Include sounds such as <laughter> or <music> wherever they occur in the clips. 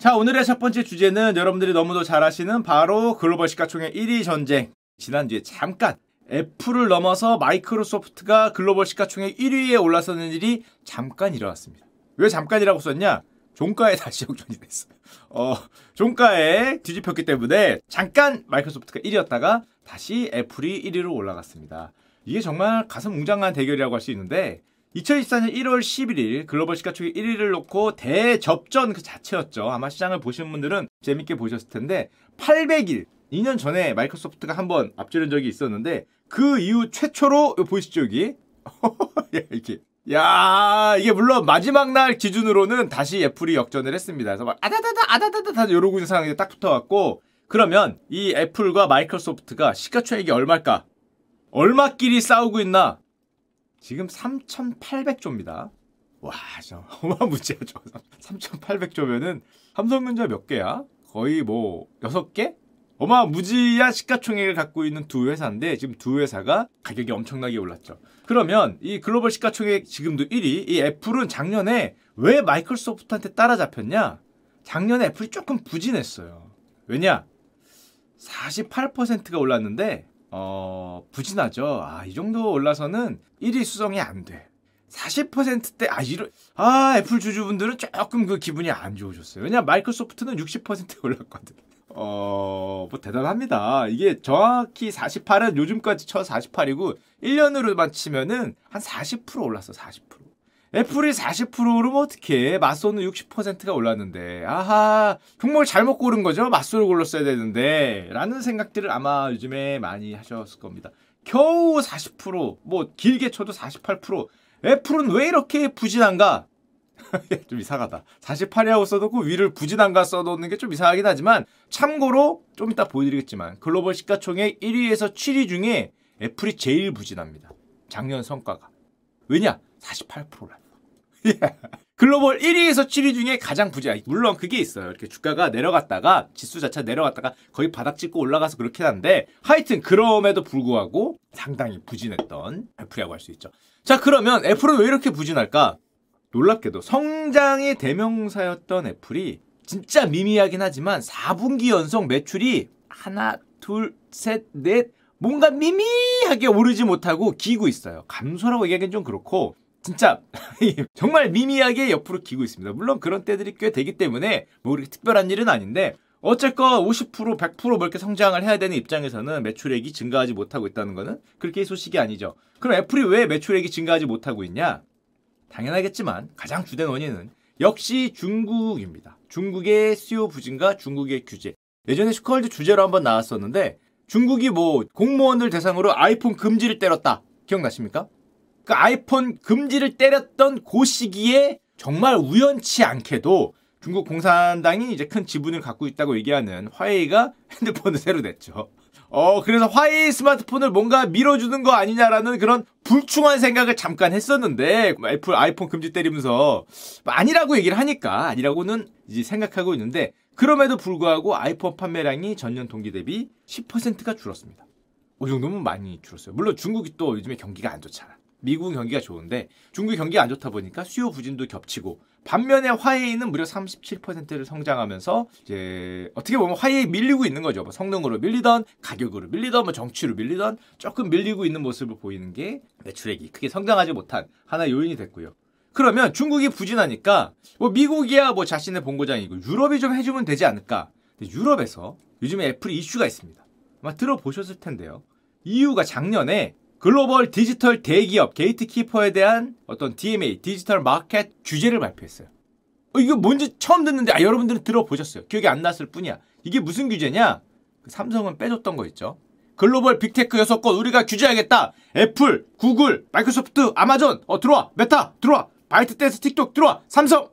자, 오늘의 첫 번째 주제는 여러분들이 너무도 잘 아시는 바로 글로벌 시가총액 1위 전쟁. 지난주에 잠깐 애플을 넘어서 마이크로소프트가 글로벌 시가총액 1위에 올라서는 일이 잠깐 일어났습니다. 왜 잠깐이라고 썼냐? 종가에 <laughs> 다시 역전이 됐어요. 어, 종가에 뒤집혔기 때문에 잠깐 마이크로소프트가 1위였다가 다시 애플이 1위로 올라갔습니다. 이게 정말 가슴 웅장한 대결이라고 할 수 있는데 2024년 1월 11일 글로벌 시가총액 1위를 놓고 대접전 그 자체였죠. 아마 시장을 보신 분들은 재밌게 보셨을 텐데 800일 2년 전에 마이크로소프트가 한번 앞지른 적이 있었는데 그 이후 최초로 보이시죠 여기 <laughs> 이렇게 야 이게 물론 마지막 날 기준으로는 다시 애플이 역전을 했습니다. 그래서 막 아다다다 아다다다 다 이러고 있는 상황이 딱 붙어갖고 그러면 이 애플과 마이크로소프트가 시가총액이 얼마일까? 얼마끼리 싸우고 있나? 지금 3,800조입니다. 와, 저 <laughs> 어마무지하죠. 3,800조면은 삼성전자 몇 개야? 거의 뭐 6개? 어마무지한 시가총액을 갖고 있는 두 회사인데 지금 두 회사가 가격이 엄청나게 올랐죠. 그러면 이 글로벌 시가총액 지금도 1위, 이 애플은 작년에 왜 마이크로소프트한테 따라잡혔냐? 작년에 애플이 조금 부진했어요. 왜냐? 48%가 올랐는데 어, 부진하죠. 아, 이 정도 올라서는 1위 수성이 안 돼. 40%대, 아, 이런, 아, 애플 주주분들은 조금 그 기분이 안 좋으셨어요. 왜냐, 마이크로소프트는 60% 올랐거든. 어, 뭐 대단합니다. 이게 정확히 48은 요즘까지 쳐 48이고 1년으로만 치면은 한 40% 올랐어, 40%. 애플이 40%면 어떻게 맞소는 60%가 올랐는데 아하 종목을 잘못 고른 거죠 맞소를 골랐어야 되는데 라는 생각들을 아마 요즘에 많이 하셨을 겁니다 겨우 40%뭐 길게 쳐도 48% 애플은 왜 이렇게 부진한가 <laughs> 좀 이상하다. 48이라고 써놓고 위를 부진한가 써놓는 게 좀 이상하긴 하지만 참고로 좀 이따 보여드리겠지만 글로벌 시가총액 1위에서 7위 중에 애플이 제일 부진합니다. 작년 성과가. 왜냐? 48%라. <laughs> 예. 글로벌 1위에서 7위 중에 가장 부진. 물론 그게 있어요. 이렇게 주가가 내려갔다가 지수 자체 내려갔다가 거의 바닥 찍고 올라가서 그렇긴 한데 하여튼 그럼에도 불구하고 상당히 부진했던 애플이라고 할 수 있죠. 자 그러면 애플은 왜 이렇게 부진할까? 놀랍게도 성장의 대명사였던 애플이 진짜 미미하긴 하지만 4분기 연속 매출이 하나, 둘, 셋, 넷 뭔가 미미하게 오르지 못하고 기고 있어요. 감소라고 얘기하기는 좀 그렇고 진짜 <laughs> 정말 미미하게 옆으로 기고 있습니다. 물론 그런 때들이 꽤 되기 때문에 뭐 그렇게 특별한 일은 아닌데 어쨌건 50% 100%뭐 이렇게 성장을 해야 되는 입장에서는 매출액이 증가하지 못하고 있다는 것은 그렇게 소식이 아니죠. 그럼 애플이 왜 매출액이 증가하지 못하고 있냐? 당연하겠지만 가장 주된 원인은 역시 중국입니다. 중국의 수요 부진과 중국의 규제. 예전에 슈카월드 주제로 한번 나왔었는데 중국이 뭐 공무원들 대상으로 아이폰 금지를 때렸다. 기억나십니까? 그 아이폰 금지를 때렸던 그 시기에 정말 우연치 않게도 중국 공산당이 이제 큰 지분을 갖고 있다고 얘기하는 화웨이가 <laughs> 핸드폰을 새로 냈죠. 어, 그래서 화웨이 스마트폰을 뭔가 밀어주는 거 아니냐라는 그런 불충한 생각을 잠깐 했었는데, 애플 아이폰 금지 때리면서, 아니라고 얘기를 하니까, 아니라고는 이제 생각하고 있는데, 그럼에도 불구하고 아이폰 판매량이 전년 동기 대비 10%가 줄었습니다. 이 정도면 많이 줄었어요. 물론 중국이 또 요즘에 경기가 안 좋잖아. 미국 경기가 좋은데 중국 경기가 안 좋다 보니까 수요 부진도 겹치고 반면에 화웨이는 무려 37%를 성장하면서 이제 어떻게 보면 화웨이 밀리고 있는 거죠. 뭐 성능으로 밀리던 가격으로 밀리던 뭐 정치로 밀리던 조금 밀리고 있는 모습을 보이는 게 매출액이 크게 성장하지 못한 하나의 요인이 됐고요. 그러면 중국이 부진하니까 뭐 미국이야 뭐 자신의 본고장이고 유럽이 좀 해주면 되지 않을까. 유럽에서 요즘에 애플이 이슈가 있습니다. 아마 들어보셨을 텐데요. 이유가 작년에 글로벌 디지털 대기업 gatekeeper에 대한 어떤 DMA 디지털 마켓 규제를 발표했어요. 어, 이거 뭔지 처음 듣는데 아, 여러분들은 들어보셨어요. 기억이 안 났을 뿐이야. 이게 무슨 규제냐? 그 삼성은 빼줬던 거 있죠. 글로벌 big tech 여섯 건 우리가 규제하겠다. 애플, 구글, 마이크로소프트, 아마존, 어 들어와, 메타 들어와, 바이트 댄스, 틱톡 들어와, 삼성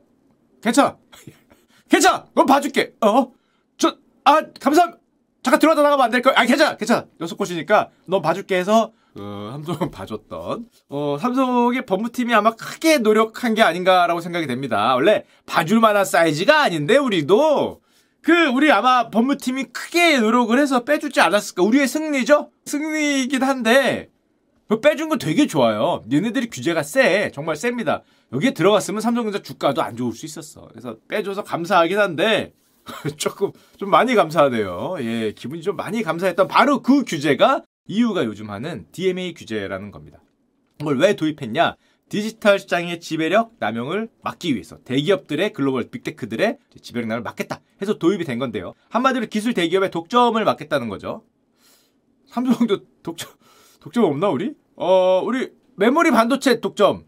괜찮아, <laughs> 괜찮아, 넌 봐줄게. 어, 저, 아 감사합니다. 잠깐 들어왔다 나가면 안 될까? 아 괜찮아, 괜찮아. 여섯 곳이니까 넌 봐줄게 해서 어, 삼성은 <laughs> 봐줬던 어, 삼성의 법무팀이 아마 크게 노력한 게 아닌가라고 생각이 됩니다. 원래 봐줄 만한 사이즈가 아닌데 우리도 그 우리 아마 법무팀이 크게 노력을 해서 빼주지 않았을까? 우리의 승리죠? 승리이긴 한데 그 빼준 거 되게 좋아요. 얘네들이 규제가 세. 정말 셉니다. 여기에 들어갔으면 삼성전자 주가도 안 좋을 수 있었어. 그래서 빼줘서 감사하긴 한데 <laughs> 조금 좀 많이 감사하네요. 예, 기분이 좀 많이 감사했던 바로 그 규제가 이유가 요즘 하는 DMA 규제라는 겁니다. 이걸 왜 도입했냐? 디지털 시장의 지배력 남용을 막기 위해서 대기업들의 글로벌 빅테크들의 지배력 남용을 막겠다 해서 도입이 된 건데요. 한마디로 기술 대기업의 독점을 막겠다는 거죠. 삼성도 독점 독점 없나 우리? 어 우리 메모리 반도체 독점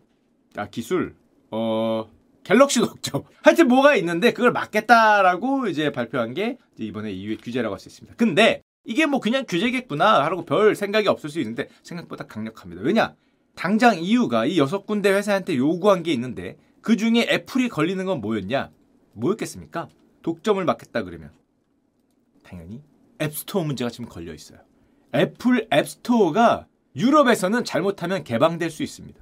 아 기술 어 갤럭시 독점 <laughs> 하여튼 뭐가 있는데 그걸 막겠다라고 이제 발표한 게 이번에 이후의 규제라고 할 수 있습니다. 근데 이게 뭐 그냥 규제겠구나 하고 별 생각이 없을 수 있는데 생각보다 강력합니다. 왜냐? 당장 이유가 이 여섯 군데 회사한테 요구한 게 있는데 그 중에 애플이 걸리는 건 뭐였냐? 뭐였겠습니까? 독점을 막겠다 그러면 당연히 앱스토어 문제가 지금 걸려 있어요. 애플 앱스토어가 유럽에서는 잘못하면 개방될 수 있습니다.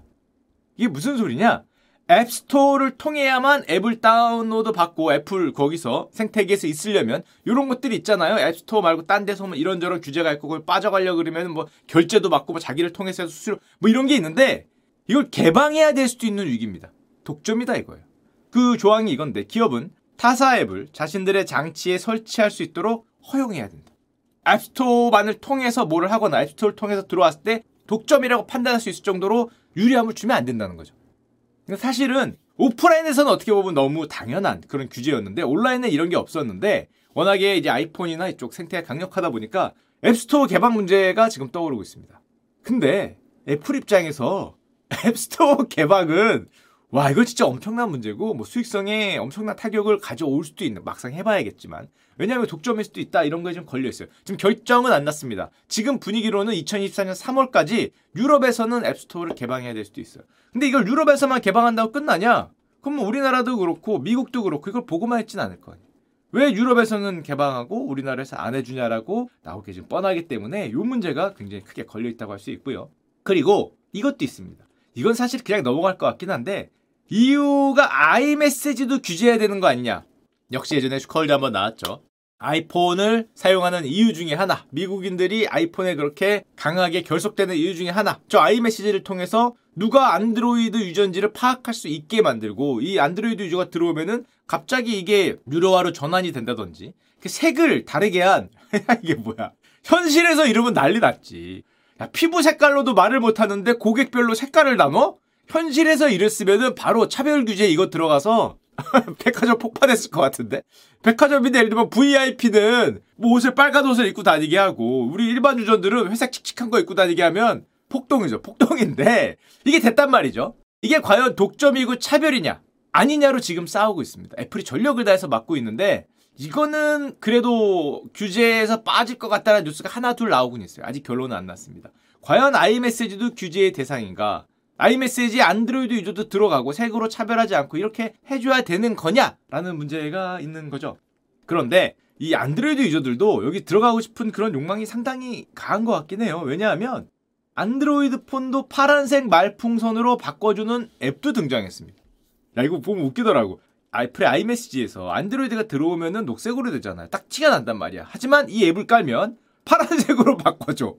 이게 무슨 소리냐? 앱스토어를 통해야만 앱을 다운로드 받고 애플 거기서 생태계에서 있으려면 이런 것들이 있잖아요. 앱스토어 말고 딴 데서 뭐 이런저런 규제가 있고 그걸 빠져가려 그러면 뭐 결제도 받고 뭐 자기를 통해서 수수료 뭐 이런 게 있는데 이걸 개방해야 될 수도 있는 위기입니다. 독점이다 이거예요. 그 조항이 이건데 기업은 타사 앱을 자신들의 장치에 설치할 수 있도록 허용해야 된다. 앱스토어만을 통해서 뭐를 하거나 앱스토어를 통해서 들어왔을 때 독점이라고 판단할 수 있을 정도로 유리함을 주면 안 된다는 거죠. 사실은 오프라인에서는 어떻게 보면 너무 당연한 그런 규제였는데 온라인은 이런 게 없었는데 워낙에 이제 아이폰이나 이쪽 생태가 강력하다 보니까 앱스토어 개방 문제가 지금 떠오르고 있습니다. 근데 애플 입장에서 <laughs> 앱스토어 개방은 와 이거 진짜 엄청난 문제고 뭐 수익성에 엄청난 타격을 가져올 수도 있는 막상 해봐야겠지만 왜냐하면 독점일 수도 있다 이런 거에 좀 걸려 있어요. 지금 결정은 안 났습니다. 지금 분위기로는 2024년 3월까지 유럽에서는 앱스토어를 개방해야 될 수도 있어요. 근데 이걸 유럽에서만 개방한다고 끝나냐? 그럼 뭐 우리나라도 그렇고 미국도 그렇고 이걸 보고만 있진 않을 거 아니에요. 왜 유럽에서는 개방하고 우리나라에서 안 해주냐라고 나오기 지금 뻔하기 때문에 이 문제가 굉장히 크게 걸려 있다고 할 수 있고요. 그리고 이것도 있습니다. 이건 사실 그냥 넘어갈 것 같긴 한데 이유가 아이메시지도 규제해야 되는 거 아니냐. 역시 예전에 슈카월드 한번 나왔죠. 아이폰을 사용하는 이유 중에 하나. 미국인들이 아이폰에 그렇게 강하게 결속되는 이유 중에 하나. 저 아이메시지를 통해서 누가 안드로이드 user인지를 파악할 수 있게 만들고 이 안드로이드 user가 들어오면은 갑자기 이게 유료화로 전환이 된다든지 그 색을 다르게 한 <laughs> 이게 뭐야. 현실에서 이러면 난리 났지. 야, 피부 색깔로도 말을 못하는데 고객별로 색깔을 나눠? 현실에서 이랬으면은 바로 차별 규제 이거 들어가서 <laughs> 백화점 폭파됐을 것 같은데? 백화점인데 예를 들면 VIP는 뭐 옷을 빨간 옷을 입고 다니게 하고 우리 일반 유저들은 회색 칙칙한 거 입고 다니게 하면 폭동이죠. 폭동인데 이게 됐단 말이죠. 이게 과연 독점이고 차별이냐 아니냐로 지금 싸우고 있습니다. 애플이 전력을 다해서 막고 있는데 이거는 그래도 규제에서 빠질 것 같다는 뉴스가 하나 둘 나오곤 있어요. 아직 결론은 안 났습니다. 과연 아이메시지도 규제의 대상인가? 아이메시지 안드로이드 유저도 들어가고 색으로 차별하지 않고 이렇게 해줘야 되는 거냐라는 문제가 있는 거죠. 그런데 이 안드로이드 유저들도 여기 들어가고 싶은 그런 욕망이 상당히 강한 것 같긴 해요. 왜냐하면 안드로이드 폰도 파란색 말풍선으로 바꿔주는 앱도 등장했습니다. 야 이거 보면 웃기더라고. 아이플의 아이메시지에서 안드로이드가 들어오면은 녹색으로 되잖아요. 딱 티가 난단 말이야. 하지만 이 앱을 깔면 파란색으로 <laughs> 바꿔줘.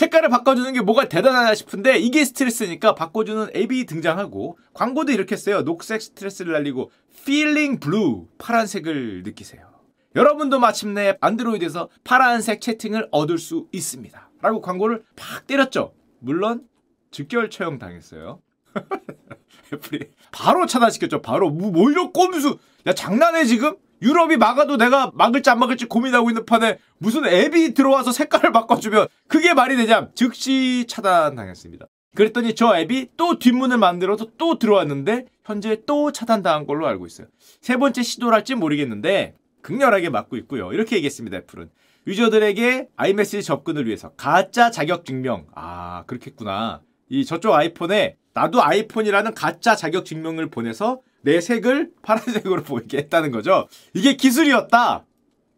색깔을 바꿔주는 게 뭐가 대단하나 싶은데 이게 스트레스니까 바꿔주는 앱이 등장하고 광고도 이렇게 써요. 녹색 스트레스를 날리고 feeling blue 파란색을 느끼세요. 여러분도 마침내 안드로이드에서 파란색 채팅을 얻을 수 있습니다. 라고 광고를 팍 때렸죠. 물론 즉결 처형 당했어요. <laughs> 애플이 바로 차단시켰죠. 바로 뭐 이런 꼼수. 야 장난해 지금? 유럽이 막아도 내가 막을지 안 막을지 고민하고 있는 판에 무슨 앱이 들어와서 색깔을 바꿔주면 그게 말이 되냐? 즉시 차단당했습니다. 그랬더니 저 앱이 또 뒷문을 만들어서 또 들어왔는데 현재 또 차단당한 걸로 알고 있어요. 세 번째 시도랄지 모르겠는데 극렬하게 막고 있고요. 이렇게 얘기했습니다. 애플은. 유저들에게 아이메시지 접근을 위해서 가짜 자격 증명. 아, 그렇겠구나. 이 저쪽 아이폰에 나도 아이폰이라는 가짜 자격 증명을 보내서 내 색을 파란색으로 보이게 했다는 거죠. 이게 기술이었다.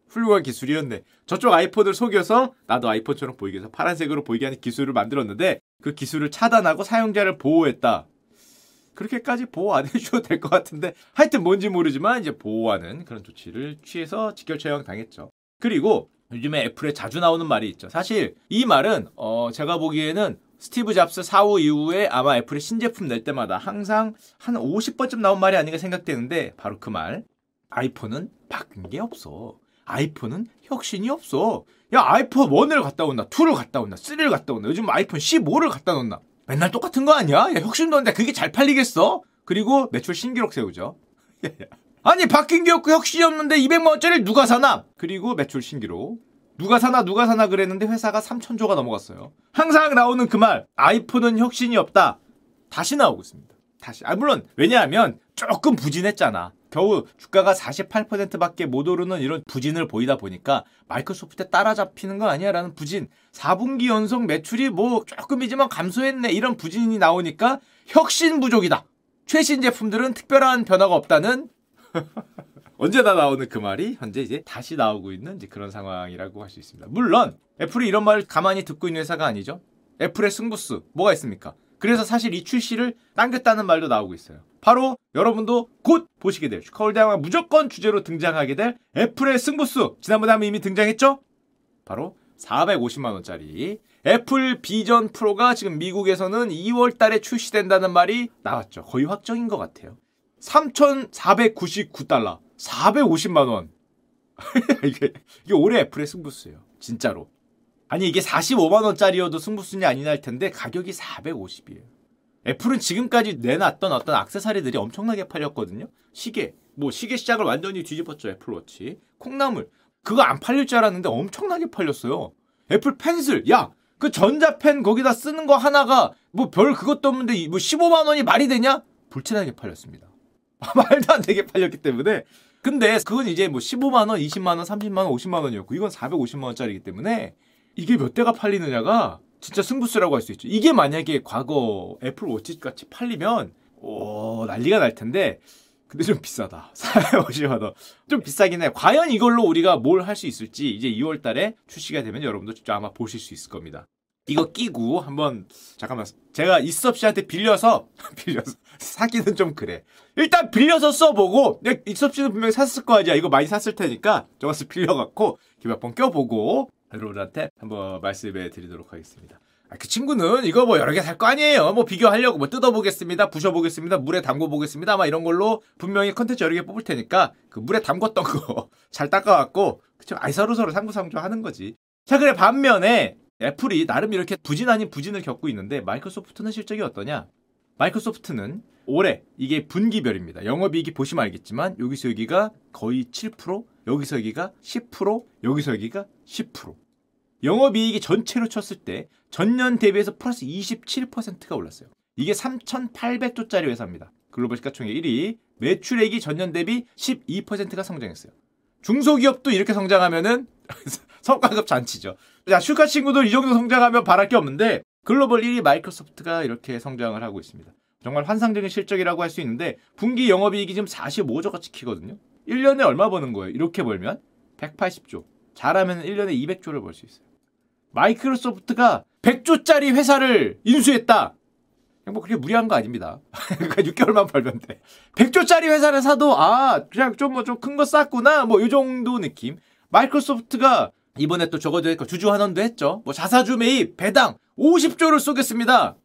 훌륭한 기술이었네. 저쪽 아이폰을 속여서 나도 아이폰처럼 보이게 해서 파란색으로 보이게 하는 기술을 만들었는데 그 기술을 차단하고 사용자를 보호했다. 그렇게까지 보호 안 해줘도 될 것 같은데 하여튼 뭔지 모르지만 이제 보호하는 그런 조치를 취해서 직결 처형 당했죠. 그리고 요즘에 애플에 자주 나오는 말이 있죠. 사실 이 말은 어 제가 보기에는 스티브 잡스 사후 이후에 아마 애플이 신제품 낼 때마다 항상 한 50번쯤 나온 말이 아닌가 생각되는데 바로 그 말. 아이폰은 바뀐 게 없어. 아이폰은 혁신이 없어. 야 아이폰 1을 갖다 온다. 2를 갖다 온다. 3를 갖다 온다. 요즘 아이폰 15를 갖다 놓나. 맨날 똑같은 거 아니야? 야 혁신도 없는데 그게 잘 팔리겠어? 그리고 매출 신기록 세우죠. <laughs> 아니 바뀐 게 없고 혁신이 없는데 200만 원짜리 누가 사나? 그리고 매출 신기록. 누가 사나 누가 사나 그랬는데 회사가 3천조가 넘어갔어요. 항상 나오는 그 말 아이폰은 혁신이 없다. 다시 나오고 있습니다. 다시. 아 물론 왜냐하면 조금 부진했잖아. 겨우 주가가 48%밖에 못 오르는 이런 부진을 보이다 보니까 마이크로소프트에 따라잡히는 거 아니야라는 부진. 4분기 연속 매출이 뭐 조금이지만 감소했네 이런 부진이 나오니까 혁신 부족이다. 최신 제품들은 특별한 변화가 없다는 <laughs> 언제나 나오는 그 말이 현재 이제 다시 나오고 있는 이제 그런 상황이라고 할 수 있습니다. 물론 애플이 이런 말을 가만히 듣고 있는 회사가 아니죠. 애플의 승부수 뭐가 있습니까? 그래서 사실 이 출시를 당겼다는 말도 나오고 있어요. 바로 여러분도 곧 보시게 될 슈카홀대왕 무조건 주제로 등장하게 될 애플의 승부수 지난번에 한번 이미 등장했죠? 바로 450만 원짜리 애플 비전 프로가 지금 미국에서는 2월 달에 출시된다는 말이 나왔죠. 거의 확정인 것 같아요. 3,499달러. 450만 원. <laughs> 이게, 이게 올해 애플의 승부수예요. 진짜로. 아니 이게 45만 원짜리여도 승부수냐 아니냐 할 텐데 가격이 450이에요. 애플은 지금까지 내놨던 어떤 악세사리들이 엄청나게 팔렸거든요. 시계, 뭐 시계 시장을 완전히 뒤집었죠 애플워치. 콩나물, 그거 안 팔릴 줄 알았는데 엄청나게 팔렸어요. 애플 펜슬, 야, 그 전자펜 거기다 쓰는 거 하나가 뭐 별 그것도 없는데 뭐 15만 원이 말이 되냐? 불티나게 팔렸습니다. <laughs> 말도 안 되게 팔렸기 때문에. 근데 그건 이제 뭐 15만 원, 20만 원, 30만 원, 50만 원이었고 이건 450만 원짜리이기 때문에 이게 몇 대가 팔리느냐가 진짜 승부수라고 할 수 있죠. 이게 만약에 과거 애플 워치 같이 팔리면 오 난리가 날 텐데 근데 좀 비싸다. <laughs> 450만 원. 좀 비싸긴 해. 과연 이걸로 우리가 뭘 할 수 있을지 이제 2월 달에 출시가 되면 여러분도 직접 아마 보실 수 있을 겁니다. 이거 끼고 한번 잠깐만 제가 이섭 씨한테 빌려서 <laughs> 빌려서 사기는 좀 그래. 일단 빌려서 써보고 이섭 씨는 분명히 샀을 거 아니야. 이거 많이 샀을 테니까 저것을 빌려갖고 몇번 껴보고 여러분한테 한번 말씀해 드리도록 하겠습니다. 아, 그 친구는 이거 뭐 여러 개 살 거 아니에요. 뭐 비교하려고 뭐 뜯어보겠습니다. 부셔보겠습니다. 물에 담궈보겠습니다. 막 이런 걸로 분명히 컨텐츠 여러 개 뽑을 테니까 그 물에 담궜던 거 <laughs> 잘 닦아갖고 그쵸? 아이 서로서로 상부상조 하는 거지. 자 그래 반면에 애플이 나름 이렇게 부진 아닌 부진을 겪고 있는데 마이크로소프트는 실적이 어떠냐? 마이크로소프트는 올해 이게 분기별입니다. 영업이익이 보시면 알겠지만 여기서 여기가 거의 7%, 여기서 여기가 10%, 여기서 여기가 10%. 영업이익이 전체로 쳤을 때 전년 대비해서 플러스 27%가 올랐어요. 이게 3,800조짜리 회사입니다. 글로벌 시가총액 1위. 매출액이 전년 대비 12%가 성장했어요. 중소기업도 이렇게 성장하면은 <laughs> 성과급 잔치죠. 자, 슈카 친구들 이 정도 성장하면 바랄 게 없는데 글로벌 1위 마이크로소프트가 이렇게 성장을 하고 있습니다. 정말 환상적인 실적이라고 할 수 있는데 분기 영업이익이 지금 45조가 찍히거든요. 1년에 얼마 버는 거예요? 이렇게 벌면 180조. 잘하면 1년에 200조를 벌 수 있어요. 마이크로소프트가 100조짜리 회사를 인수했다. 뭐 그렇게 무리한 거 아닙니다. <laughs> 그러니까 6개월만 벌면 돼. 100조짜리 회사를 사도 아 그냥 좀 뭐 좀 큰 거 쌌구나 뭐 이 정도 느낌. 마이크로소프트가 이번에 또 저거도 했고 주주환원도 했죠. 뭐 자사주 매입 배당 50조를 쏘겠습니다.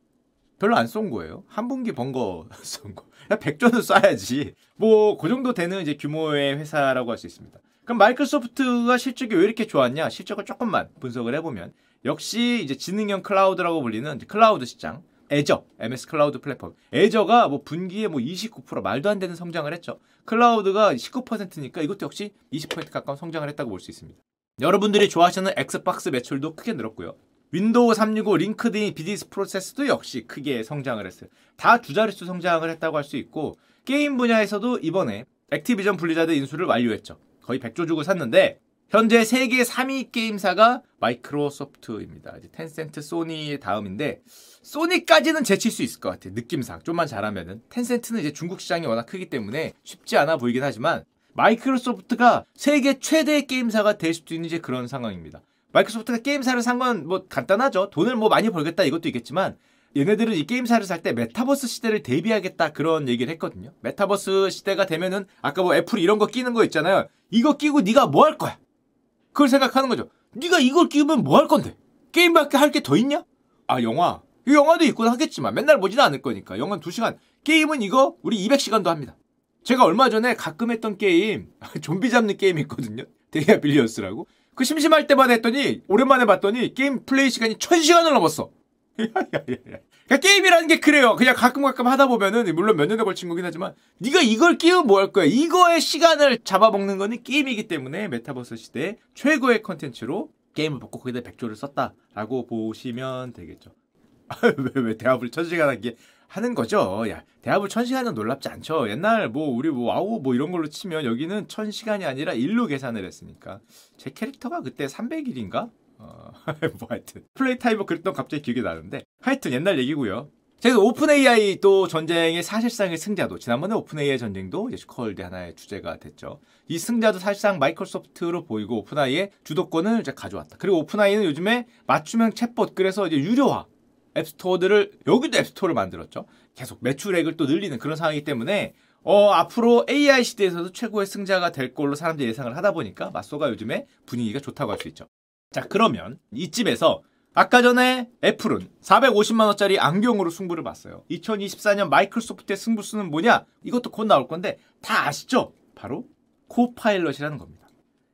별로 안 쏜 거예요. 한 분기 번거 <laughs> 쏜 거. 100조는 쏴야지. 뭐 그 정도 되는 이제 규모의 회사라고 할 수 있습니다. 그럼 마이크로소프트가 실적이 왜 이렇게 좋았냐? 실적을 조금만 분석을 해보면 역시 이제 지능형 클라우드라고 불리는 클라우드 시장 애저, MS 클라우드 플랫폼. 애저가 뭐 분기에 뭐 29% 말도 안 되는 성장을 했죠. 클라우드가 19%니까 이것도 역시 20% 가까운 성장을 했다고 볼 수 있습니다. 여러분들이 좋아하시는 엑스박스 매출도 크게 늘었고요. 윈도우 365, 링크드인, 비즈니스 프로세스도 역시 크게 성장을 했어요. 다 두 자릿수 성장을 했다고 할 수 있고 게임 분야에서도 이번에 액티비전 블리자드 인수를 완료했죠. 거의 100조 주고 샀는데 현재 세계 3위 게임사가 마이크로소프트입니다. 이제 텐센트, 소니의 다음인데 소니까지는 제칠 수 있을 것 같아요. 느낌상 좀만 잘하면은 텐센트는 이제 중국 시장이 워낙 크기 때문에 쉽지 않아 보이긴 하지만 마이크로소프트가 세계 최대 게임사가 될 수도 있는 이제 그런 상황입니다. 마이크로소프트가 게임사를 산 건 뭐 간단하죠. 돈을 뭐 많이 벌겠다 이것도 있겠지만 얘네들은 이 게임사를 살 때 메타버스 시대를 대비하겠다 그런 얘기를 했거든요. 메타버스 시대가 되면은 아까 뭐 애플 이런 거 끼는 거 있잖아요. 이거 끼고 네가 뭐 할 거야? 그걸 생각하는 거죠. 네가 이걸 끼우면 뭐 할 건데? 게임밖에 할 게 더 있냐? 아 영화 영화도 있곤 하겠지만 맨날 보지는 않을 거니까 영화는 2시간 게임은 이거 우리 200시간도 합니다 제가 얼마 전에 가끔 했던 게임 <laughs> 좀비 잡는 게임 있거든요 They Are Billions라고 그 심심할 때만 했더니 오랜만에 봤더니 게임 플레이 시간이 1000시간을 넘었어 <laughs> 그러니까 게임이라는 게 그래요. 그냥 가끔 가끔 하다 보면은 물론 몇 년에 걸친 거긴 하지만 네가 이걸 끼우면 뭐 할 거야. 이거의 시간을 잡아먹는 거는 게임이기 때문에 메타버스 시대 최고의 컨텐츠로 게임을 먹고 거기다 백조를 썼다라고 보시면 되겠죠. <laughs> 왜, 왜 데아빌을 천시간 하게 하는 거죠. 야, 데아빌을 천시간은 놀랍지 않죠. 옛날 뭐 우리 뭐 와우 뭐 이런 걸로 치면 여기는 천시간이 아니라 일로 계산을 했으니까 제 캐릭터가 그때 300일인가? 어, <laughs> 뭐 하여튼 플레이 타임이 뭐 그랬던 갑자기 기억이 나는데 하여튼 옛날 얘기고요. 제가 오픈 AI 또 전쟁의 사실상의 승자도 지난번에 오픈 AI 전쟁도 슈카월드 하나의 주제가 됐죠. 이 승자도 사실상 마이크로소프트로 보이고 오픈 AI의 주도권을 이제 가져왔다. 그리고 오픈 AI는 요즘에 맞춤형 챗봇 그래서 이제 유료화 앱스토어들을 여기도 앱스토어를 만들었죠. 계속 매출액을 또 늘리는 그런 상황이기 때문에 어, 앞으로 AI 시대에서도 최고의 승자가 될 걸로 사람들이 예상을 하다 보니까 마소가 요즘에 분위기가 좋다고 할 수 있죠. 자, 그러면 이집에서 아까 전에 애플은 450만원짜리 안경으로 승부를 봤어요. 2024년 마이크로소프트의 승부수는 뭐냐? 이것도 곧 나올 건데 다 아시죠? 바로 코파일럿이라는 겁니다.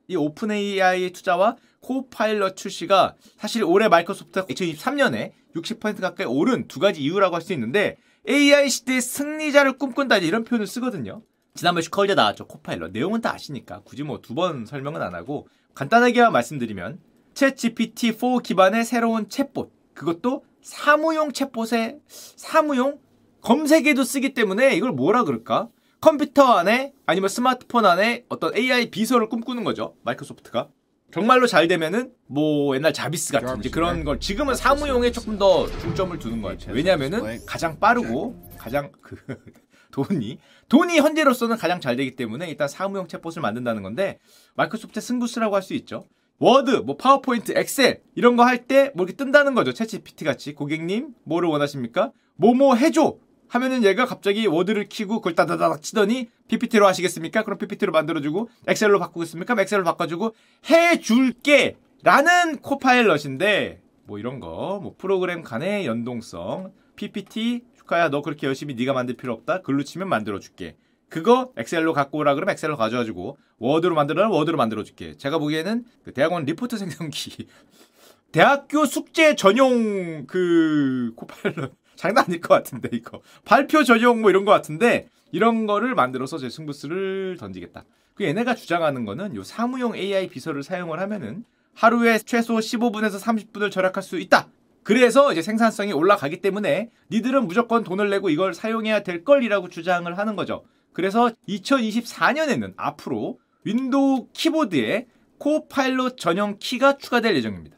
이 오픈 AI 투자와 코파일럿 출시가 사실 올해 마이크로소프트가 2023년에 60% 가까이 오른 두 가지 이유라고 할 수 있는데 AI 시대의 승리자를 꿈꾼다 이런 표현을 쓰거든요. 지난번 슈컬제 나왔죠. 코파일럿. 내용은 다 아시니까 굳이 뭐 두 번 설명은 안 하고 간단하게만 말씀드리면 챗 GPT-4 기반의 새로운 챗봇. 그것도 사무용 챗봇의 사무용 검색에도 쓰기 때문에 이걸 뭐라 그럴까? 컴퓨터 안에 아니면 스마트폰 안에 어떤 AI 비서를 꿈꾸는 거죠. 마이크로소프트가. 정말로 잘 되면은 뭐 옛날 자비스 같은 이제 그런 걸 지금은 사무용에 조금 더 중점을 두는 것 같아요. 왜냐면은 가장 빠르고 가장 그 <laughs> 돈이 돈이 현재로서는 가장 잘 되기 때문에 일단 사무용 챗봇을 만든다는 건데 마이크로소프트의 승부수라고 할 수 있죠. 워드, 뭐 파워포인트, 엑셀 이런 거 할 때 뭐 이렇게 뜬다는 거죠. 채 g 피 t 같이 고객님 뭐를 원하십니까? 뭐뭐 해줘 하면은 얘가 갑자기 워드를 키고 그걸 따다다닥 치더니 PPT로 하시겠습니까? 그럼 PPT로 만들어주고 엑셀로 바꾸겠습니까? 엑셀로 바꿔주고 해줄게 라는 코파일럿인데 뭐 이런 거 뭐 프로그램 간의 연동성 PPT 슈카야 너 그렇게 열심히 네가 만들 필요 없다 글로 치면 만들어줄게 그거 엑셀로 갖고 오라 그러면 엑셀로 가져와주고 워드로 만들어라 워드로 만들어줄게. 제가 보기에는 그 대학원 리포트 생성기 <laughs> 대학교 숙제 전용 그 코파일럿 장난 아닐 것 같은데 이거 발표 전용 뭐 이런 것 같은데 이런 거를 만들어서 제 승부수를 던지겠다. 그 얘네가 주장하는 거는 요 사무용 AI 비서를 사용을 하면은 하루에 최소 15분에서 30분을 절약할 수 있다. 그래서 이제 생산성이 올라가기 때문에 니들은 무조건 돈을 내고 이걸 사용해야 될 걸이라고 주장을 하는 거죠. 그래서 2024년에는 앞으로 윈도우 키보드에 코파일럿 전용 키가 추가될 예정입니다.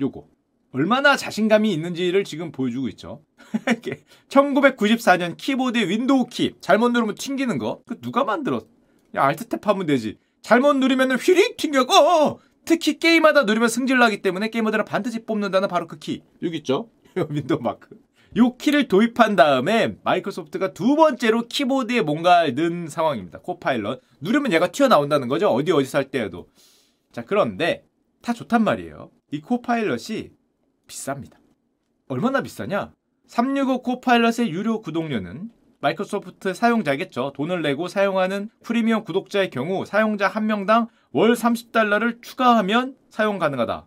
요거. 얼마나 자신감이 있는지를 지금 보여주고 있죠. <laughs> 1994년 키보드의 윈도우 키 잘못 누르면 튕기는 거. 그 누가 만들었? 야 Alt Tab 하면 되지. 잘못 누르면 휘릭 튕겨. 어, 특히 게임하다 누르면 승질나기 때문에 게이머들은 반드시 뽑는다는 바로 그 키. 여기 있죠? <laughs> 윈도우 마크. 요 키를 도입한 다음에 마이크로소프트가 두 번째로 키보드에 뭔가를 넣은 상황입니다. 코파일럿. 누르면 얘가 튀어나온다는 거죠. 어디 어디서 할 때에도. 자, 그런데 다 좋단 말이에요. 이 코파일럿이 비쌉니다. 얼마나 비싸냐? 365 코파일럿의 유료 구독료는 마이크로소프트 사용자겠죠. 돈을 내고 사용하는 프리미엄 구독자의 경우 사용자 한 명당 월 30달러를 추가하면 사용 가능하다.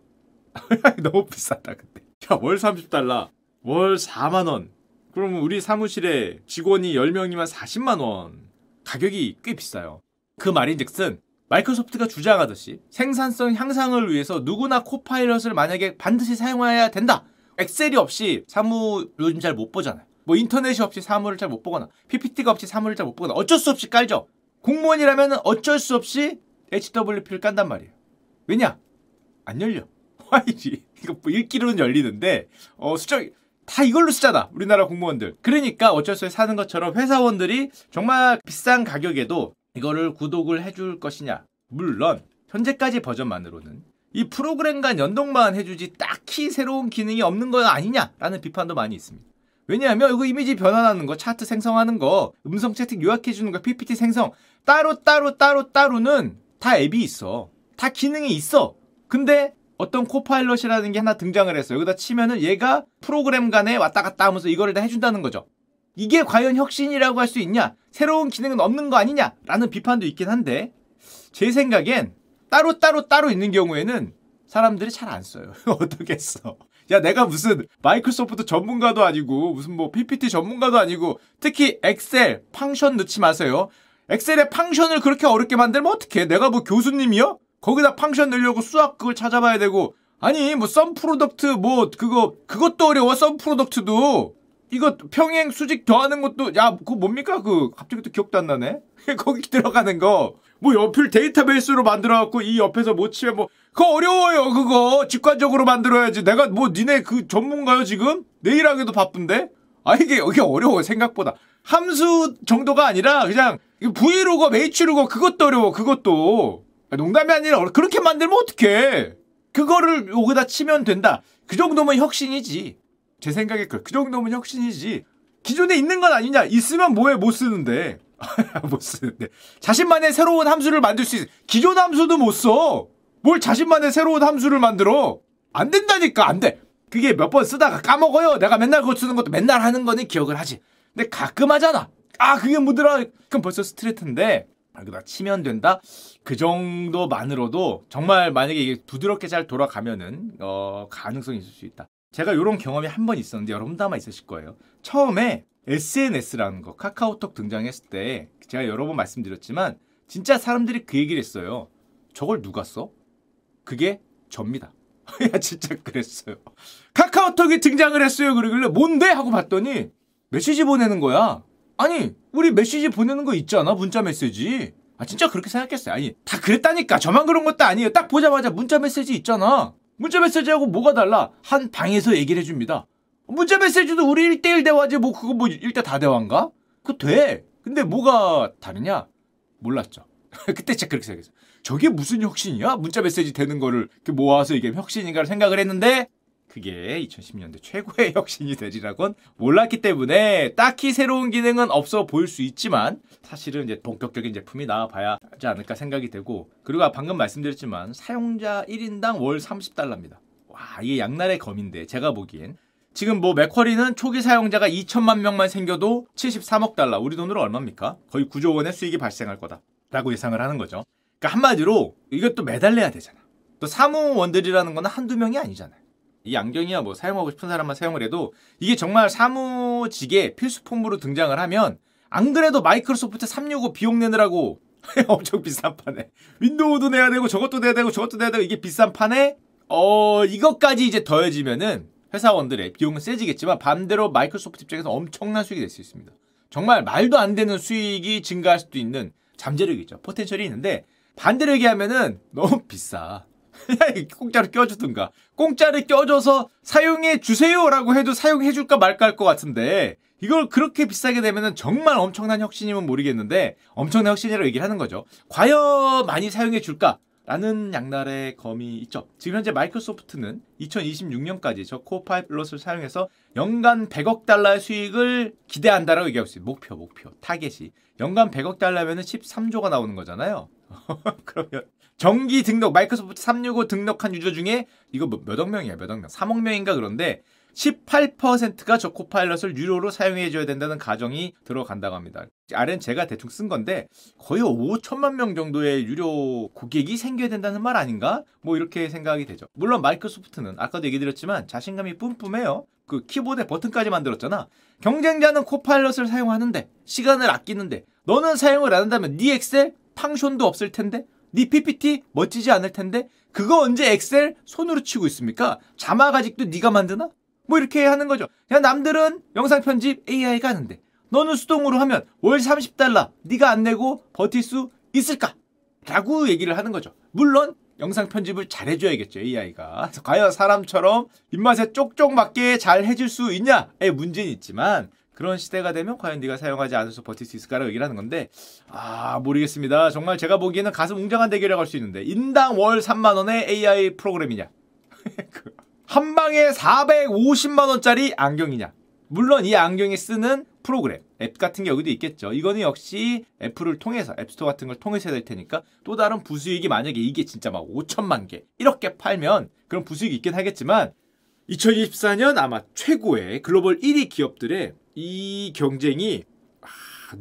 <laughs> 너무 비싸다, 근데. 야, 월 30달러. 월 4만 원. 그러면 우리 사무실에 직원이 10명이면 40만 원. 가격이 꽤 비싸요. 그 말인즉슨 마이크로소프트가 주장하듯이 생산성 향상을 위해서 누구나 코파일럿을 만약에 반드시 사용해야 된다. 엑셀이 없이 사무 요즘 잘 못 보잖아요. 뭐 인터넷이 없이 사무를 잘 못 보거나 PPT가 없이 사무를 잘 못 보거나 어쩔 수 없이 깔죠. 공무원이라면 어쩔 수 없이 HWP를 깐단 말이에요. 왜냐? 안 열려. <laughs> 화이지. 이거 뭐 읽기로는 열리는데 어 수정 다 이걸로 쓰잖아. 우리나라 공무원들. 그러니까 어쩔 수 없이 사는 것처럼 회사원들이 정말 비싼 가격에도 이거를 구독을 해줄 것이냐. 물론 현재까지 버전만으로는 이 프로그램 간 연동만 해주지 딱히 새로운 기능이 없는 거 아니냐라는 비판도 많이 있습니다. 왜냐하면 이거 이미지 변환하는 거, 차트 생성하는 거, 음성 채팅 요약해주는 거, PPT 생성 따로 따로 따로 따로는 다 앱이 있어. 다 기능이 있어. 근데 어떤 코파일럿이라는 게 하나 등장을 했어요. 여기다 치면은 얘가 프로그램 간에 왔다 갔다 하면서 이거를 다 해준다는 거죠. 이게 과연 혁신이라고 할 수 있냐? 새로운 기능은 없는 거 아니냐? 라는 비판도 있긴 한데 제 생각엔 따로 따로 따로 있는 경우에는 사람들이 잘 안 써요. <laughs> 어떻게 써? 야, 내가 무슨 마이크로소프트 전문가도 아니고 무슨 뭐 PPT 전문가도 아니고 특히 엑셀 펑션 넣지 마세요. 엑셀에 function을 그렇게 어렵게 만들면 어떡해? 내가 뭐 교수님이요? 거기다 function 넣으려고 수학 그걸 찾아봐야 되고 아니 뭐 sum product 뭐 그거 그것도 어려워 sum product도 이거 평행 수직 더하는 것도 야 그거 뭡니까? 그 갑자기 또 기억도 안 나네? <laughs> 거기 들어가는 거. 뭐 옆을 데이터베이스로 만들어갖고 이 옆에서 뭐 치면 뭐 그거 어려워요 그거. 직관적으로 만들어야지. 내가 뭐 니네 그 전문가요 지금? 내 일 하기도 바쁜데? 아 이게 이게 어려워 생각보다. 함수 정도가 아니라 그냥 브이로그 메이츠로그 그것도 어려워 그것도. 농담이 아니라 그렇게 만들면 어떡해? 그거를 여기다 치면 된다. 그 정도면 혁신이지 제 생각에 그, 그 정도면 혁신이지. 기존에 있는 건 아니냐? 있으면 뭐해? 못 쓰는데. <laughs> 못 쓰는데. 자신만의 새로운 함수를 만들 수 있어. 기존 함수도 못 써. 뭘 자신만의 새로운 함수를 만들어? 안 된다니까, 안 돼. 그게 몇 번 쓰다가 까먹어요. 내가 맨날 그거 쓰는 것도 맨날 하는 거는 기억을 하지. 근데 가끔 하잖아. 아, 그게 뭐더라? 그럼 벌써 스트레이트인데. 여기다 치면 된다? 그 정도만으로도 정말 만약에 이게 부드럽게 잘 돌아가면은, 어, 가능성이 있을 수 있다. 제가 이런 경험이 한 번 있었는데 여러분도 아마 있으실 거예요. 처음에 SNS라는 거 카카오톡 등장했을 때 제가 여러 번 말씀드렸지만 진짜 사람들이 그 얘기를 했어요. 저걸 누가 써? 그게 접니다. <laughs> 야 진짜 그랬어요. 카카오톡이 등장을 했어요. 그러길래 뭔데 하고 봤더니 메시지 보내는 거야. 아니 우리 메시지 보내는 거 있잖아 문자 메시지. 아 진짜 그렇게 생각했어요. 아니 다 그랬다니까 저만 그런 것도 아니에요. 딱 보자마자 문자 메시지 있잖아. 문자 메시지하고 뭐가 달라? 한 방에서 얘기를 해줍니다. 문자 메시지도 우리 1대1 대화지 뭐 그거 뭐 1대 다 대화인가? 그거 돼. 근데 뭐가 다르냐? 몰랐죠. <laughs> 그때 진짜 그렇게 생각했어요. 저게 무슨 혁신이야? 문자 메시지 되는 거를 모아서 이게 혁신인가를 생각을 했는데 그게 2010년대 최고의 <laughs> 혁신이 되리라곤 몰랐기 때문에 딱히 새로운 기능은 없어 보일 수 있지만 사실은 이제 본격적인 제품이 나와봐야 하지 않을까 생각이 되고 그리고 방금 말씀드렸지만 사용자 1인당 월 30달러입니다. 와 이게 양날의 검인데 제가 보기엔 지금 뭐 맥쿼리는 초기 사용자가 2천만 명만 생겨도 73억 달러 우리 돈으로 얼마입니까? 거의 9조 원의 수익이 발생할 거다 라고 예상을 하는 거죠. 그러니까 한마디로 이것도 매달려야 되잖아. 또 사무원들이라는 거는 한두 명이 아니잖아요. 이 안경이야 뭐 사용하고 싶은 사람만 사용을 해도 이게 정말 사무직에 필수품으로 등장을 하면 안 그래도 마이크로소프트 365 비용 내느라고 <laughs> 엄청 비싼 판에 윈도우도 내야 되고 저것도 내야 되고 저것도 내야 되고 이게 비싼 판에 어 이것까지 이제 더해지면은 회사원들의 비용은 세지겠지만 반대로 마이크로소프트 입장에서 엄청난 수익이 될 수 있습니다. 정말 말도 안 되는 수익이 증가할 수도 있는 잠재력이죠. 포텐셜이 있는데 반대로 얘기하면은 너무 비싸. 공짜로 껴주든가. 공짜로 껴줘서 사용해 주세요라고 해도 사용해 줄까 말까 할 것 같은데 이걸 그렇게 비싸게 되면은 정말 엄청난 혁신이면 모르겠는데 엄청난 혁신이라고 얘기를 하는 거죠. 과연 많이 사용해 줄까? 라는 양날의 검이 있죠. 지금 현재 마이크로소프트는 2026년까지 저 코파일럿을 사용해서 연간 100억 달러의 수익을 기대한다라고 얘기하고 있어요. 목표, 목표, 타겟이. 연간 100억 달러면 은 13조가 나오는 거잖아요. <laughs> 그러면 정기 등록 마이크로소프트 365 등록한 유저 중에 이거 뭐 몇억 명이야 몇억 명 3억 명인가 그런데 18%가 저 코파일럿을 유료로 사용해 줘야 된다는 가정이 들어간다고 합니다. 아래는 제가 대충 쓴 건데 거의 5천만 명 정도의 유료 고객이 생겨야 된다는 말 아닌가? 뭐 이렇게 생각이 되죠. 물론 마이크로소프트는 아까도 얘기 드렸지만 자신감이 뿜뿜해요. 그 키보드에 버튼까지 만들었잖아. 경쟁자는 코파일럿을 사용하는데 시간을 아끼는데 너는 사용을 안 한다면 네 엑셀 팡션도 없을 텐데 네 PPT 멋지지 않을 텐데 그거 언제 엑셀 손으로 치고 있습니까? 자막 아직도 네가 만드나? 뭐 이렇게 하는 거죠. 그냥 남들은 영상 편집 AI가 하는데 너는 수동으로 하면 월 30달러 네가 안 내고 버틸 수 있을까? 라고 얘기를 하는 거죠. 물론 영상 편집을 잘 해줘야겠죠 AI가. 과연 사람처럼 입맛에 쪽쪽 맞게 잘 해줄 수 있냐의 문제는 있지만 그런 시대가 되면 과연 네가 사용하지 않아서 버틸 수 있을까라고 얘기를 하는 건데 아 모르겠습니다. 정말 제가 보기에는 가슴 웅장한 대결이라고 할 수 있는데 인당 월 3만 원의 AI 프로그램이냐 <laughs> 그한 방에 450만 원짜리 안경이냐 물론 이 안경에 쓰는 프로그램, 앱 같은 게 여기도 있겠죠. 이거는 역시 애플을 통해서, 앱스토어 같은 걸 통해서 해야 될 테니까 또 다른 부수익이 만약에 이게 진짜 막 5천만 개 이렇게 팔면 그런 부수익이 있긴 하겠지만 2024년 아마 최고의 글로벌 1위 기업들의 이 경쟁이 아,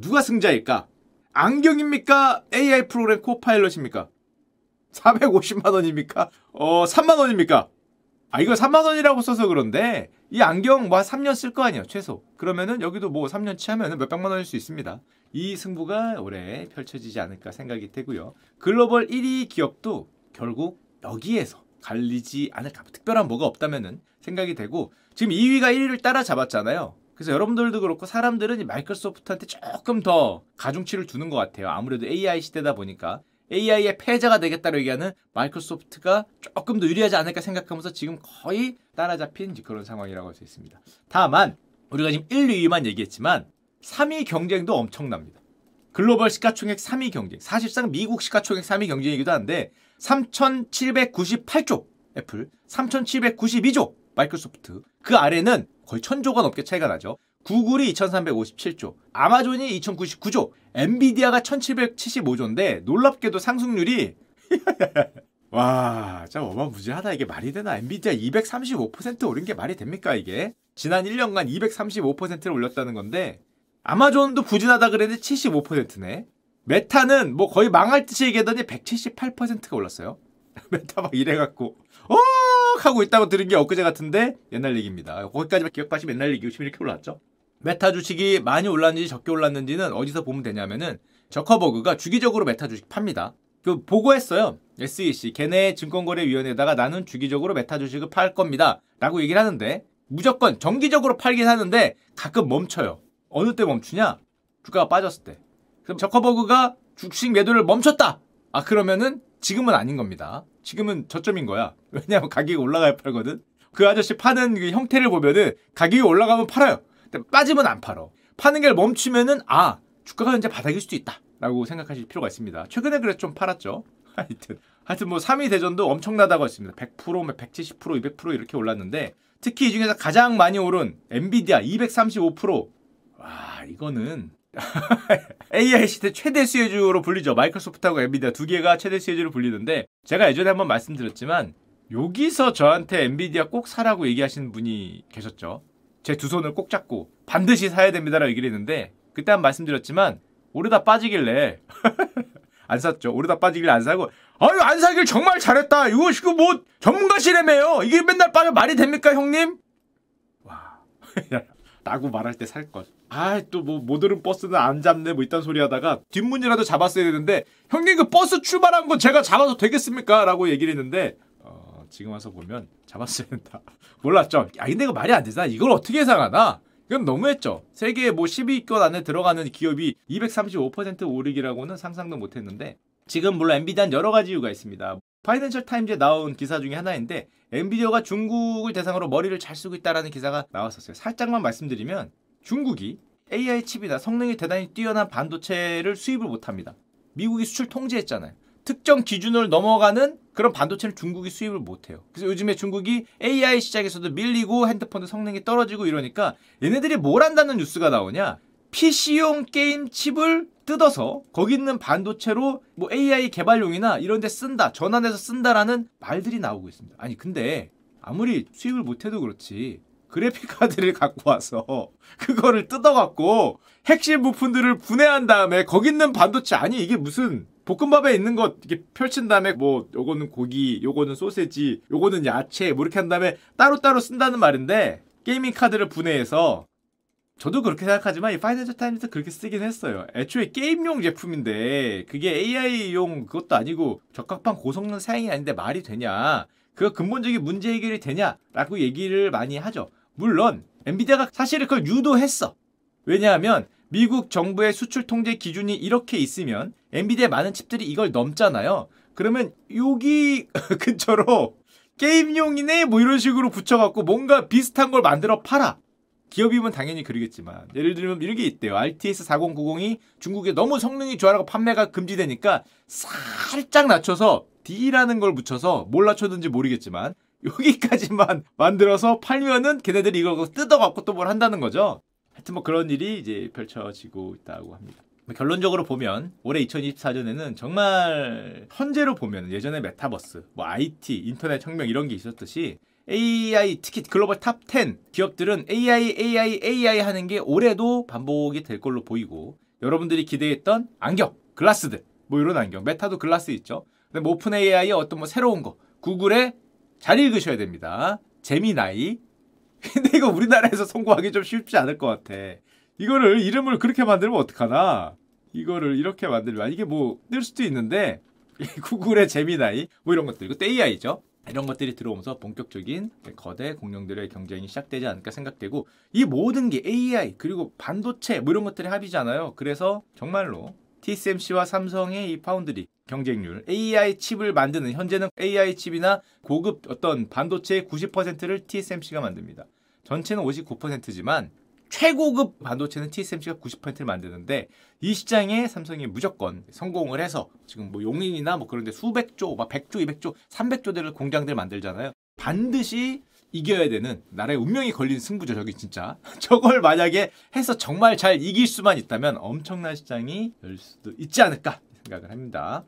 누가 승자일까? 안경입니까? AI 프로그램 코파일럿입니까? 450만 원입니까? 어, 3만 원입니까? 아, 이거 3만 원이라고 써서 그런데 이 안경 뭐한 3년 쓸 거 아니에요, 최소. 그러면은 여기도 뭐 3년치 하면은 몇백만 원일 수 있습니다. 이 승부가 올해 펼쳐지지 않을까 생각이 되고요. 글로벌 1위 기업도 결국 여기에서 갈리지 않을까. 특별한 뭐가 없다면은 생각이 되고 지금 2위가 1위를 따라잡았잖아요. 그래서 여러분들도 그렇고 사람들은 마이크로소프트한테 조금 더 가중치를 두는 것 같아요. 아무래도 AI 시대다 보니까 AI의 패자가 되겠다고 얘기하는 마이크로소프트가 조금 더 유리하지 않을까 생각하면서 지금 거의 따라잡힌 그런 상황이라고 할 수 있습니다. 다만 우리가 지금 1, 2위만 얘기했지만 3위 경쟁도 엄청납니다. 글로벌 시가총액 3위 경쟁. 사실상 미국 시가총액 3위 경쟁이기도 한데 3,798조 애플, 3,792조 마이크로소프트. 그 아래는 거의 1,000조가 넘게 차이가 나죠. 구글이 2,357조, 아마존이 2,099조, 엔비디아가 1,775조인데 놀랍게도 상승률이 <laughs> 와, 진짜 어마무지하다. 이게 말이 되나? 엔비디아 235% 오른 게 말이 됩니까, 이게? 지난 1년간 235%를 올렸다는 건데 아마존도 부진하다 그랬는데 75%네. 메타는 뭐 거의 망할 듯이 얘기하더니 178%가 올랐어요. <laughs> 메타 막 이래갖고 어 하고 있다고 들은 게 엊그제 같은데 옛날 얘기입니다. 거기까지만 기억하시면 옛날 얘기고 지금 이렇게 올랐죠. 메타 주식이 많이 올랐는지 적게 올랐는지는 어디서 보면 되냐면은 저커버그가 주기적으로 메타 주식 팝니다. 그 보고했어요. SEC 걔네 증권거래위원회에다가 나는 주기적으로 메타 주식을 팔 겁니다. 라고 얘기를 하는데 무조건 정기적으로 팔긴 하는데 가끔 멈춰요. 어느 때 멈추냐? 주가가 빠졌을 때. 그럼 저커버그가 주식 매도를 멈췄다. 아 그러면은 지금은 아닌 겁니다. 지금은 저점인 거야. <laughs> 왜냐하면 가격이 올라가야 팔거든. 그 아저씨 파는 그 형태를 보면은 가격이 올라가면 팔아요. 근데 빠지면 안 팔어. 파는 게 멈추면은 아 주가가 현재 바닥일 수도 있다라고 생각하실 필요가 있습니다. 최근에 그래 좀 팔았죠. <laughs> 하여튼 하여튼 뭐 3위 대전도 엄청나다고 했습니다. 100%, 170%, 200% 이렇게 올랐는데 특히 이 중에서 가장 많이 오른 엔비디아 235%. 와 이거는 <laughs> AI 시대 최대 수혜주로 불리죠. 마이크로소프트하고 엔비디아 두 개가 최대 수혜주로 불리는데 제가 예전에 한번 말씀드렸지만 여기서 저한테 엔비디아 꼭 사라고 얘기하시는 분이 계셨죠. 제 두 손을 꼭 잡고 반드시 사야 됩니다라고 얘기를 했는데 그때 한 말씀드렸지만 오르다 빠지길래 <laughs> 안 샀죠. 오르다 빠지길래 안 사고 아유 안 사길 정말 잘했다. 이거 지금 뭐 전문가시라며요. 이게 맨날 빠져 말이 됩니까 형님? 와 <laughs> 라고 말할 때살 것. 아, 또뭐 모드른 버스는 안 잡네 뭐 이딴 소리 하다가 뒷문이라도 잡았어야 되는데 형님 그 버스 출발한 건 제가 잡아도 되겠습니까? 라고 얘기를 했는데 어, 지금 와서 보면 잡았어야 된다. <laughs> 몰랐죠. 아, 근데 이거 말이 안 되잖아. 이걸 어떻게 예상하나? 이건 너무했죠. 세계 뭐 10위권 안에 들어가는 기업이 235% 오르기라고는 상상도 못했는데 지금 물론 엔비디아는 여러 가지 이유가 있습니다. 파이낸셜 타임즈에 나온 기사 중에 하나인데 엔비디어가 중국을 대상으로 머리를 잘 쓰고 있다라는 기사가 나왔었어요. 살짝만 말씀드리면 중국이 AI 칩이나 성능이 대단히 뛰어난 반도체를 수입을 못합니다. 미국이 수출 통제했잖아요. 특정 기준을 넘어가는 그런 반도체를 중국이 수입을 못해요. 그래서 요즘에 중국이 AI 시장에서도 밀리고 핸드폰도 성능이 떨어지고 이러니까 얘네들이 뭘 한다는 뉴스가 나오냐? PC용 게임 칩을 뜯어서 거기 있는 반도체로 뭐 AI 개발용이나 이런 데 쓴다, 전환해서 쓴다라는 말들이 나오고 있습니다. 아니, 근데 아무리 수입을 못해도 그렇지. 그래픽 카드를 <laughs> 갖고 와서 그거를 뜯어갖고 핵심 부품들을 분해한 다음에 거기 있는 반도체 아니 이게 무슨 볶음밥에 있는 것 이렇게 펼친 다음에 뭐 요거는 고기, 요거는 소세지, 요거는 야채 뭐 이렇게 한 다음에 따로따로 쓴다는 말인데 게이밍 카드를 분해해서 저도 그렇게 생각하지만 이 파이낸셜 타임즈 그렇게 쓰긴 했어요. 애초에 게임용 제품인데 그게 AI용 그것도 아니고 적합한 고성능 사양이 아닌데 말이 되냐? 그 근본적인 문제 해결이 되냐라고 얘기를 많이 하죠. 물론 엔비디아가 사실 그걸 유도했어. 왜냐하면 미국 정부의 수출 통제 기준이 이렇게 있으면 엔비디아 많은 칩들이 이걸 넘잖아요. 그러면 여기 <laughs> 근처로 게임용이네 뭐 이런 식으로 붙여갖고 뭔가 비슷한 걸 만들어 팔아. 기업이면 당연히 그러겠지만 예를 들면 이런 게 있대요. RTS 4090이 중국에 너무 성능이 좋아라고 판매가 금지되니까 살짝 낮춰서 D라는 걸 붙여서 뭘 낮췄는지 모르겠지만 여기까지만 <laughs> 만들어서 팔면은 걔네들이 이걸 뜯어갖고 또 뭘 한다는 거죠. 하여튼 뭐 그런 일이 이제 펼쳐지고 있다고 합니다. 결론적으로 보면 올해 2024년에는 정말 현재로 보면 예전에 메타버스, 뭐 IT, 인터넷 혁명 이런 게 있었듯이 AI 특히 글로벌 top 10 기업들은 AI, AI, AI 하는 게 올해도 반복이 될 걸로 보이고 여러분들이 기대했던 안경, 글라스들 뭐 이런 안경, 메타도 글라스 있죠. 근데 뭐 오픈 AI의 어떤 뭐 새로운 거 구글에 잘 읽으셔야 됩니다. 제미나이. <laughs> 근데 이거 우리나라에서 성공하기 좀 쉽지 않을 것 같아. 이거를 이름을 그렇게 만들면 어떡하나? 이거를 이렇게 만들면 이게 뭐 뜰 수도 있는데 <laughs> 구글의 재미나이 뭐 이런 것들 이것도 AI죠. 이런 것들이 들어오면서 본격적인 거대 공룡들의 경쟁이 시작되지 않을까 생각되고 이 모든 게 AI 그리고 반도체 뭐 이런 것들의 합이잖아요. 그래서 정말로 TSMC와 삼성의 이 파운드리 경쟁률 AI 칩을 만드는 현재는 AI 칩이나 고급 어떤 반도체의 90%를 TSMC가 만듭니다. 전체는 59%지만 최고급 반도체는 TSMC가 90%를 만드는데 이 시장에 삼성이 무조건 성공을 해서 지금 뭐 용인이나 뭐 그런 데 수백조, 막 100조, 200조, 300조대를 공장들 만들잖아요. 반드시 이겨야 되는 나라의 운명이 걸린 승부죠, 저기 진짜. <laughs> 저걸 만약에 해서 정말 잘 이길 수만 있다면 엄청난 시장이 열 수도 있지 않을까 생각을 합니다.